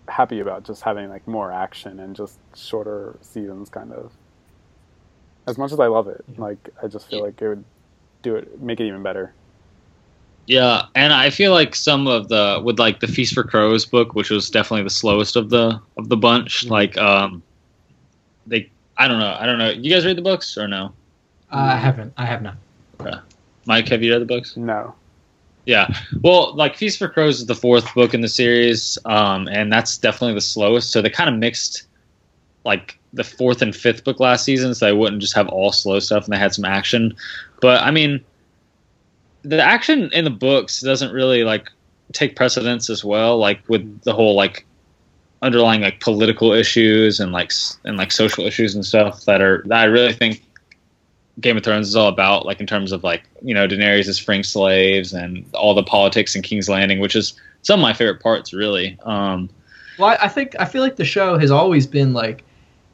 happy about just having like more action and just shorter seasons, kind of. As much as I love it, like, I just feel like it would do it, make it even better. Yeah, and I feel like some of the with like the Feast for Crows book, which was definitely the slowest of the of the bunch. Mhm. Like, um, they I don't know, I don't know. You guys read the books or no? Uh, I haven't. I have not. Mike, have you read the books? No. Yeah. Well, like Feast for Crows is the fourth book in the series, um, and that's definitely the slowest. So they kind of mixed like the fourth and fifth book last season, so they wouldn't just have all slow stuff, and they had some action. But I mean, the action in the books doesn't really like take precedence as well, like with the whole like underlying like political issues and like and like social issues and stuff that are that I really think Game of Thrones is all about, like in terms of like you know Daenerys is freeing slaves and all the politics in King's Landing, which is some of my favorite parts, really. Um, Well, I I think I feel like the show has always been like,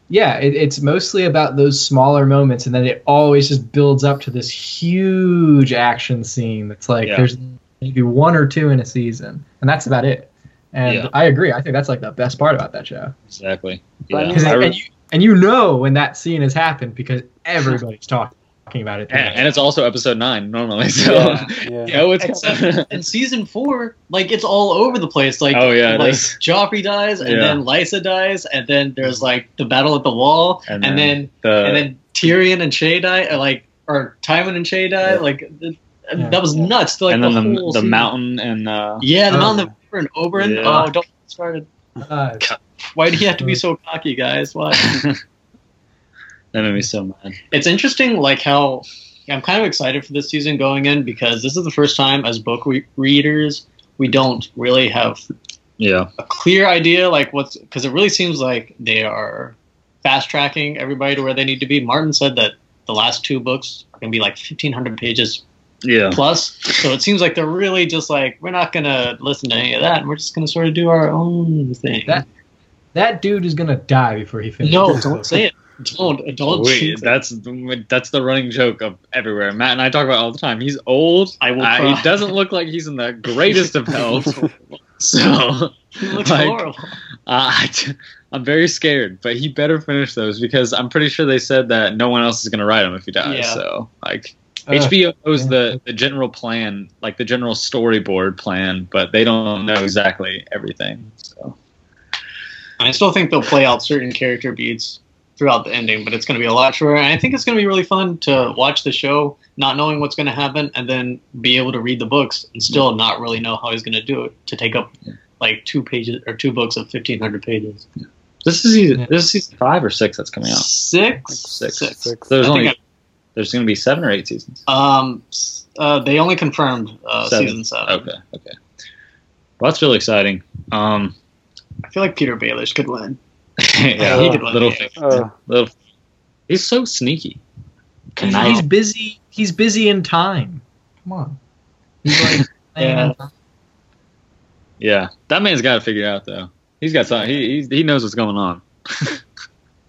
yeah, it, it's mostly about those smaller moments, and then it always just builds up to this huge action scene. That's like Yeah. there's maybe one or two in a season, and that's about it. And Yeah. I agree. I think that's like the best part about that show. exactly. But I Yeah. I it- re- and, you, and you know when that scene has happened because everybody's talking about it. and, and it's also episode nine normally, so Yeah, yeah. you know it's Except in season four, like it's all over the place. Like, Oh, yeah, like. Joffrey dies, and Yeah. then Lysa dies, and then there's like the battle at the wall, And and, then then, the and then Tyrion and Shae die, or like or Tywin and Shae die. Yeah. Like the, Yeah. that was nuts. Like and then the, the, whole the mountain and uh, Yeah, the Oh. mountain of Oberyn. Oberyn. Yeah. Oh, don't get started. Uh, Why do you have to be so cocky, guys? Why? that made me so mad. it's interesting like how i'm kind of excited for this season going in because this is the first time as book re- readers we don't really have Yeah, a clear idea like what's because it really seems like they are fast tracking everybody to where they need to be. Martin said that the last two books are going to be like 1500 pages yeah, plus. So it seems like they're really just like we're not going to listen to any of that. And we're just going to sort of do our own thing. That- that dude is gonna die before he finishes. no don't say it don't don't Wait, jinx it. that's that's the running joke of everywhere. Matt and I talk about it all the time. He's old. I will Uh, cry. he doesn't look like he's in the greatest of health. So He looks like, horrible Uh, I t- I'm very scared, but he better finish those because I'm pretty sure they said that no one else is going to write him if he dies. Yeah. So, like, Uh, HBO knows yeah. the, the general plan, like the general storyboard plan, but they don't know exactly everything. So, I still think they'll play out certain character beats throughout the ending, but it's going to be a lot shorter. And I think it's going to be really fun to watch the show, not knowing what's going to happen, and then be able to read the books and still not really know how he's going to do it to take up like two pages or two books of fifteen hundred pages. this is season, Yeah. this is season five or six that's coming out. Six, Six. six. Six. There's I only think there's going to be seven or eight seasons. Um, uh, they only confirmed uh, Seven. season seven. Okay, okay. Well, that's really exciting. Um, I feel like Petyr Baelish could win. yeah, he could win. little, Uh, little. He's so sneaky. He's, Conniving. he's busy. He's busy in time. Come on. Like, Yeah. Yeah, that man's got to figure it out though. He's got something. He he, he knows what's going on.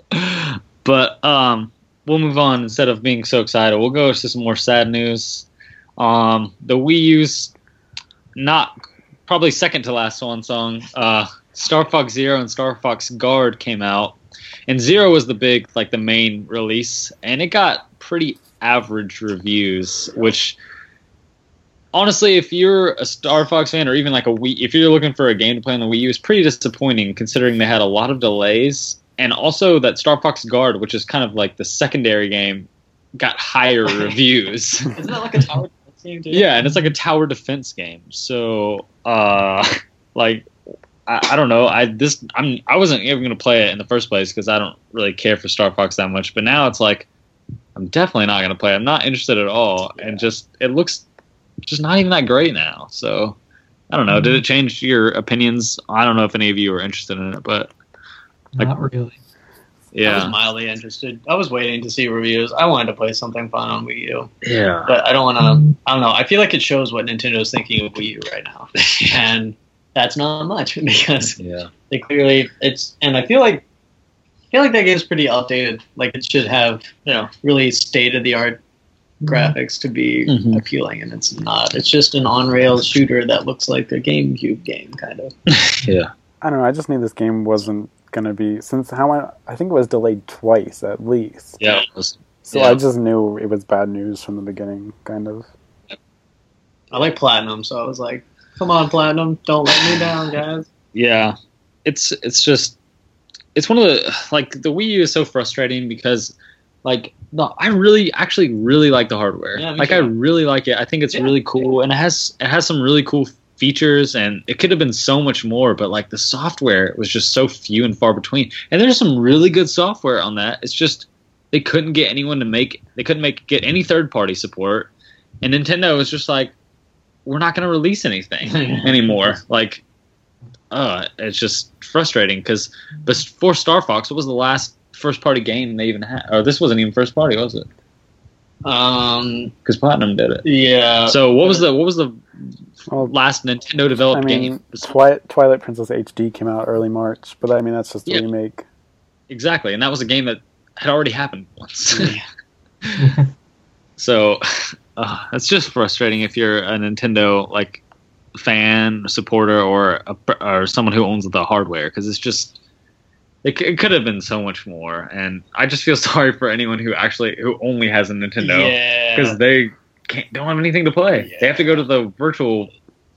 but um, we'll move on. Instead of being so excited, we'll go to some more sad news. Um, the Wii U's not probably second to last one song. Uh, Star Fox Zero and Star Fox Guard came out, and Zero was the big like the main release, and it got pretty average reviews, which honestly, if you're a Star Fox fan or even like a Wii, if you're looking for a game to play on the Wii U, it's pretty disappointing considering they had a lot of delays and also that Star Fox Guard, which is kind of like the secondary game, got higher reviews. Isn't that like a tower defense game too? yeah, and it's like a tower defense game. So, uh, like. I, I don't know. I this I'm I wasn't even gonna play it in the first place because I don't really care for Star Fox that much. But now it's like I'm definitely not gonna play. I'm not interested at all, and just it looks just not even that great now. So I don't know. Did it mm-hmm. change your opinions? I don't know if any of you are interested in it, but Not really. Yeah, I was mildly interested. I was waiting to see reviews. I wanted to play something fun on Wii U, yeah, but I don't want to. I don't know. I feel like it shows what Nintendo's thinking of Wii U right now, and that's not much because yeah, they clearly it's. And I feel like I feel like that game's pretty outdated. Like it should have you know really state of the art graphics to be Mhm. appealing, and it's not. It's just an on rails shooter that looks like a GameCube game, kind of. yeah. I don't know. I just knew this game wasn't gonna be since how I I think it was delayed twice at least. Yeah, it was- So Yeah. I just knew it was bad news from the beginning, kind of. I like Platinum, so I was like, "Come on, Platinum, don't let me down, guys." yeah. It's it's just it's one of the like the Wii U is so frustrating because like no, I really actually really like the hardware. Yeah, like too. I really like it. I think it's Yeah. really cool, and it has it has some really cool features, and it could have been so much more. But like the software was just so few and far between. And there's some really good software on that. It's just they couldn't get anyone to make. They couldn't make get any third party support, and Nintendo was just like, we're not going to release anything anymore. Like, uh, it's just frustrating because before Star Fox, what was the last first party game they even had? Or this wasn't even first party, was it? Um, Because Platinum did it. yeah. So what was the what was the Well, last Nintendo developed I mean, game? Twi- Twilight Princess HD came out early March, but I mean that's just a Yeah. remake. Exactly, and that was a game that had already happened once. so uh, it's just frustrating if you're a Nintendo like fan, supporter, or a, or someone who owns the hardware because it's just it, it could have been so much more. And I just feel sorry for anyone who actually who only has a Nintendo Yeah. because they can't don't have anything to play. They have to go to the virtual.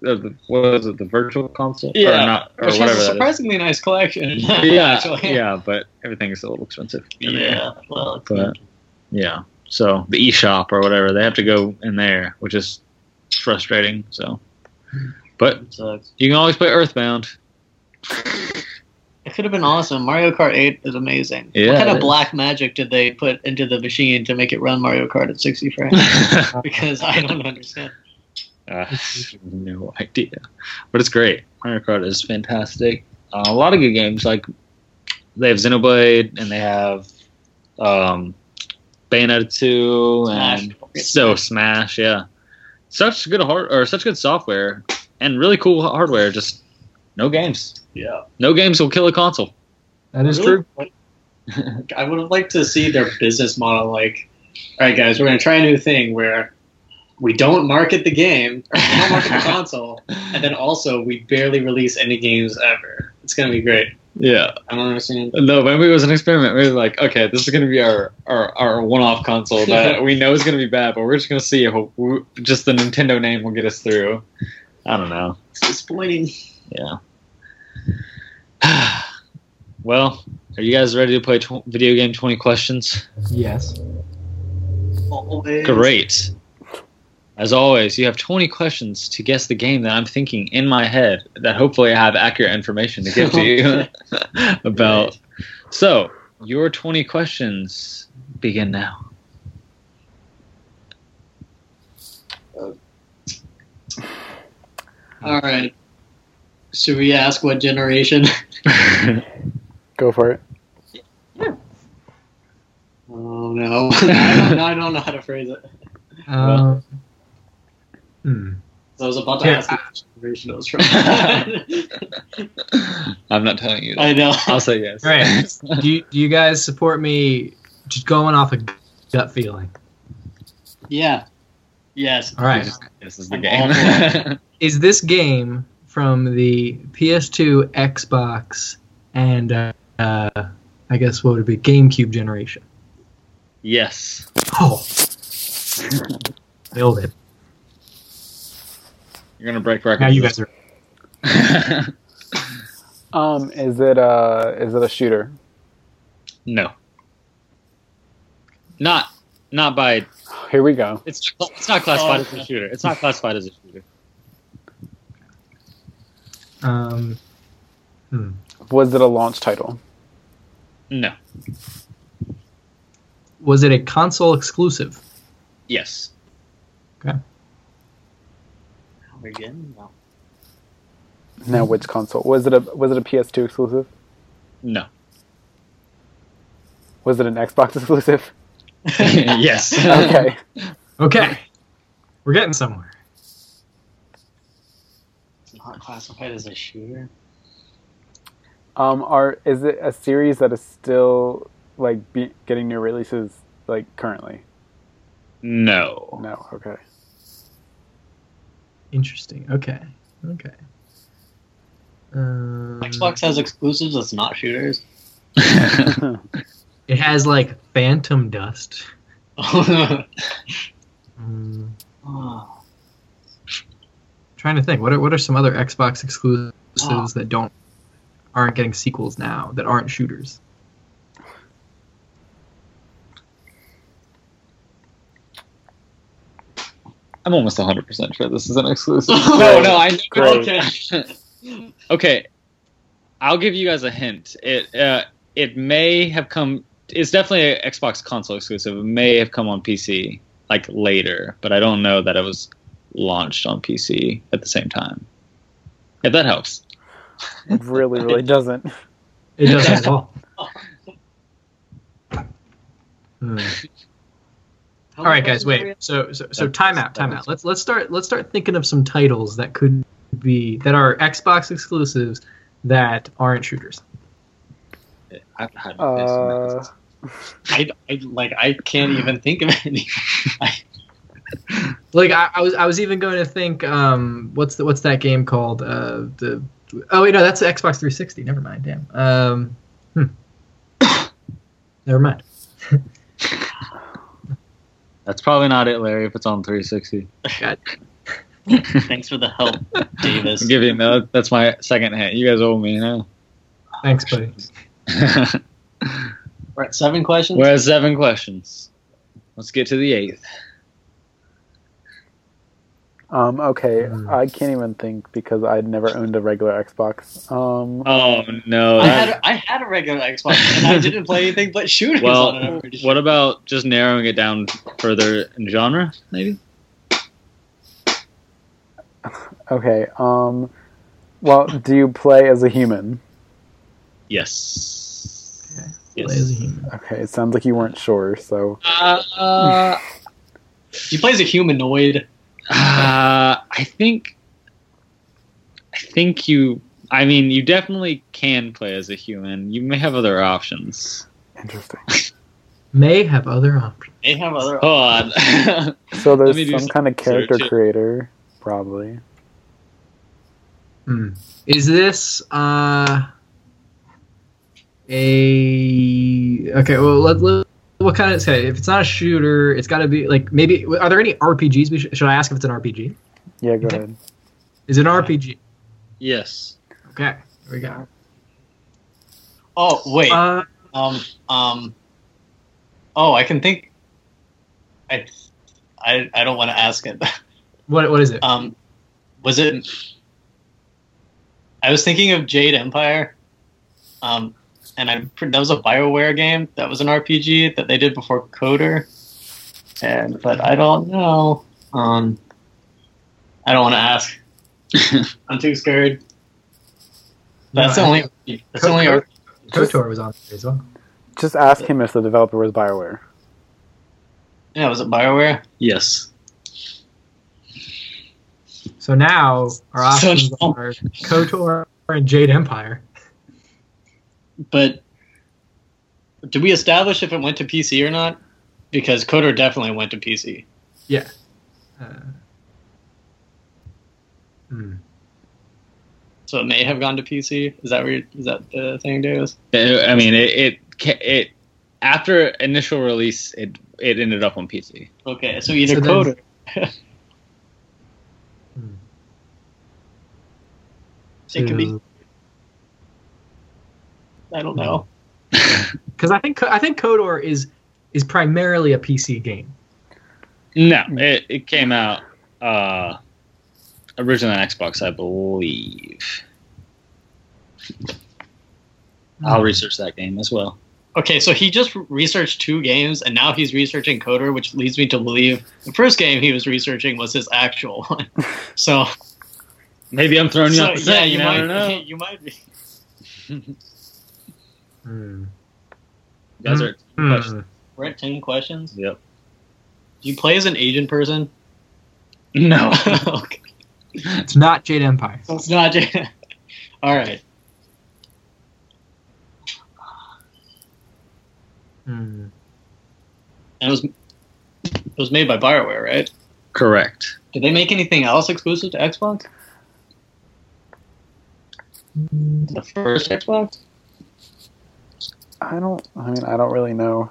Uh, the, what was it? The virtual console? Yeah. or, not, or Which has a surprisingly nice collection. yeah, yeah, but everything is a little expensive. Yeah. Well, But yeah, so the eShop or whatever, they have to go in there, which is frustrating. So, but you can always play Earthbound. It could have been awesome. Mario Kart 8 is amazing. Yeah, what kind of black magic did they put into the machine to make it run Mario Kart at 60 frames? because I don't understand. uh, no idea, but it's great. Mario Kart is fantastic. Uh, a lot of good games like they have Xenoblade and they have um, Bayonetta two and so Smash. Yeah, such good hard or such good software and really cool hardware. Just no games. Yeah. No games will kill a console. that is Really? true. I would have liked to see their business model like, all right, guys, we're going to try a new thing where we don't market the game, or we don't market the console, and then also we barely release any games ever. It's going to be great. Yeah. I don't understand. No, maybe it was an experiment. We were like, okay, this is going to be our, our, our one off console that we know is going to be bad, but we're just going to see if we, just the Nintendo name will get us through. I don't know. It's disappointing. Yeah. well, are you guys ready to play tw- video game 20 questions? Yes. Always. Great. As always, you have 20 questions to guess the game that I'm thinking in my head that hopefully I have accurate information to give to you about. So, your 20 questions begin now. All right. Should we ask what generation? Go for it. Oh no, I, don't, I don't know how to phrase it. Um, hmm. So I was about to Yeah, ask what generation it was from. I'm not telling you. I know. I'll say yes. All right. do, you, do you guys support me just going off a gut feeling? Yeah. Yes. All right. This is the I'm game. Is this game from the PS2, Xbox, and uh, uh, I guess what would it be GameCube generation? yes. Oh, nailed it. You're going to break records. Now you guys are. Um, is it uh is it a shooter? no. Not not by Here we go. it's it's not classified as a shooter. It's not classified as a shooter. Um, hmm. Was it a launch title? No. Was it a console exclusive? Yes. Again? No. Now, which console? Was it a was it a PS2 exclusive? No. Was it an Xbox exclusive? yes. Okay. Okay, we're getting somewhere. It's not classified as a shooter. Um, are is it a series that is still like be, getting new releases like currently? No. No. Okay. Interesting. Okay. Okay. Um, Xbox has exclusives that's not shooters. It has like Phantom Dust. oh. Um, trying to think. What are what are some other Xbox exclusives Oh. that don't aren't getting sequels now that aren't shooters? I'm almost 100 percent sure this is an exclusive. no, no, I Great. Okay. okay. I'll give you guys a hint. It uh, it may have come. It's definitely an Xbox console exclusive. It may have come on PC like later, but I don't know that it was launched on PC at the same time. If that helps. It really, really doesn't. It doesn't at all. All right, guys, wait. So, so, so timeout, timeout. Let's let's start let's start thinking of some titles that could be that are Xbox exclusives that aren't shooters. I, I, Uh, I, I like I can't even think of any. Like I, I was I was even going to think, um, what's the what's that game called? Uh, the oh wait no, that's the Xbox 360. Never mind. Damn. Um, hmm. Never mind. That's probably not it, Larry. If it's on 360, God. Thanks for the help, Davis. I'm giving that. That's my second hint. You guys owe me, now. know. Thanks, buddy. We're at seven questions. We're at seven questions. Let's get to the eighth. Um, okay, Hmm. I can't even think because I'd never owned a regular Xbox. Um, Oh no! I had I had a regular Xbox and I didn't play anything but shooters on it. Well, sure. what about just narrowing it down further in genre, maybe? okay. Um, well, do you play as a human? Yes. Play as a human. Okay, it sounds like you weren't sure. So, Uh, he plays a humanoid. Uh, I think. I think you. I mean, you definitely can play as a human. You may have other options. interesting. May have other options. May have other. Hold on. So there's some some kind of character creator, probably. Hmm. Is this uh a okay? Well, let, let, what kind of say if it's not a shooter, it's got to be like maybe. Are there any RPGs? We should, should I ask if it's an RPG? Yeah, go Okay. ahead. Is it an RPG? yes. Okay, here we go. Oh wait. Uh, Um. Um. Oh, I can think. I. I. I don't want to ask it. what what is it? Um. Was it? I was thinking of Jade Empire. Um. And I that was a Bioware game that was an RPG that they did before KOTOR. And but I don't know. Um. I don't want to ask. I'm too scared. That's the No, only. That's the only. Co- R- KOTOR was on there as well. Just ask him if the developer was Bioware. yeah, was it Bioware? Yes. So now our options no. are KOTOR and Jade Empire. But did we establish if it went to PC or not? Because KOTOR definitely went to PC. Yeah. Uh, hmm. So it may have gone to PC. Is that where is that the thing, Davis? I mean, it, it it after initial release, it it ended up on PC. Okay, so either So then- KOTOR. Hmm. It could be. I don't know. because I think I think KOTOR is is primarily a PC game. No, it, it came out uh, originally on Xbox, I believe. I'll research that game as well. Okay, so he just researched two games, and now he's researching KOTOR, which leads me to believe the first game he was researching was his actual one. So, Maybe I'm throwing you so off the yeah, scent. you You might, never know. you might be. Hmm. You guys are Hmm. questions. We're at ten questions. Yep. Do you play as an Asian person? No. okay. It's not Jade Empire. So it's not. Jade. All right. Hmm. And it was it was made by Bioware, right? Correct. Did they make anything else exclusive to Xbox? The first Xbox? I don't. I mean, I don't really know.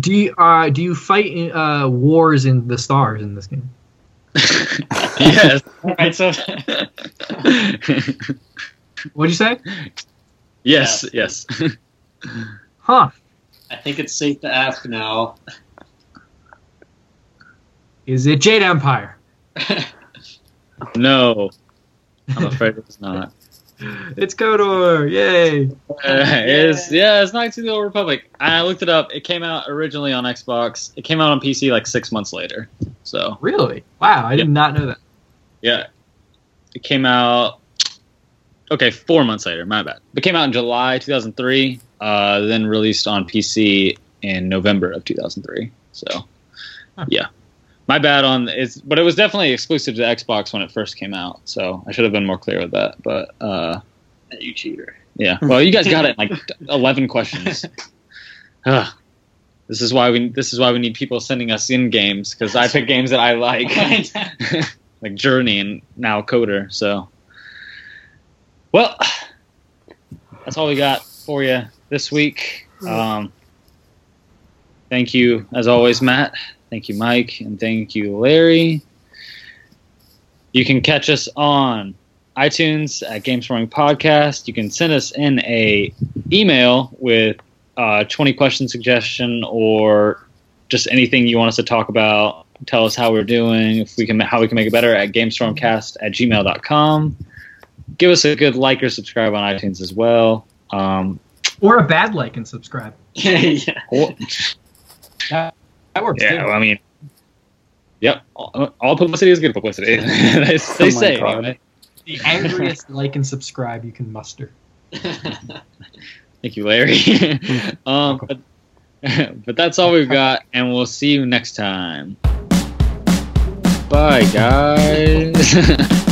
Do you uh, do you fight in, uh, wars in the stars in this game? yes. All right, so What'd you say? yes. Yes. Huh? I think it's safe to ask now. Is it Jade Empire? No, I'm afraid it's not. It's KOTOR! Yay! Uh, it's yeah, it's Knights of the Old Republic. I looked it up. It came out originally on Xbox. It came out on PC like six months later. So Really? Wow, I did not know that. yeah, it came out. Okay, four months later. My bad. It came out in July 2003. Uh, then released on PC in November of 2003. So Huh. yeah, my bad on it's. But it was definitely exclusive to Xbox when it first came out. So I should have been more clear with that. But uh, you cheater. Yeah. Well, you guys got it in like eleven questions. Ugh. this is why we. This is why we need people sending us in games because I pick games that I like, like Journey and now KOTOR. So, well, that's all we got for you this week. Um, thank you, as always, Matt. Thank you, Mike, and thank you, Larry. You can catch us on iTunes at Games Running Podcast. You can send us in a email with uh, 20 question suggestion or just anything you want us to talk about. Tell us how we're doing, if we can, how we can make it better at gamestormcast at gmail.com. Give us a good like or subscribe on iTunes as well. Um, Or a bad like and subscribe. yeah. or- That works yeah, too. well, I mean, yep, all, all publicity is good publicity. they they Oh my say. God. anyway. The angriest like and subscribe you can muster. Thank you, Larry. um, but, but that's all we've got, and we'll see you next time. Bye, guys.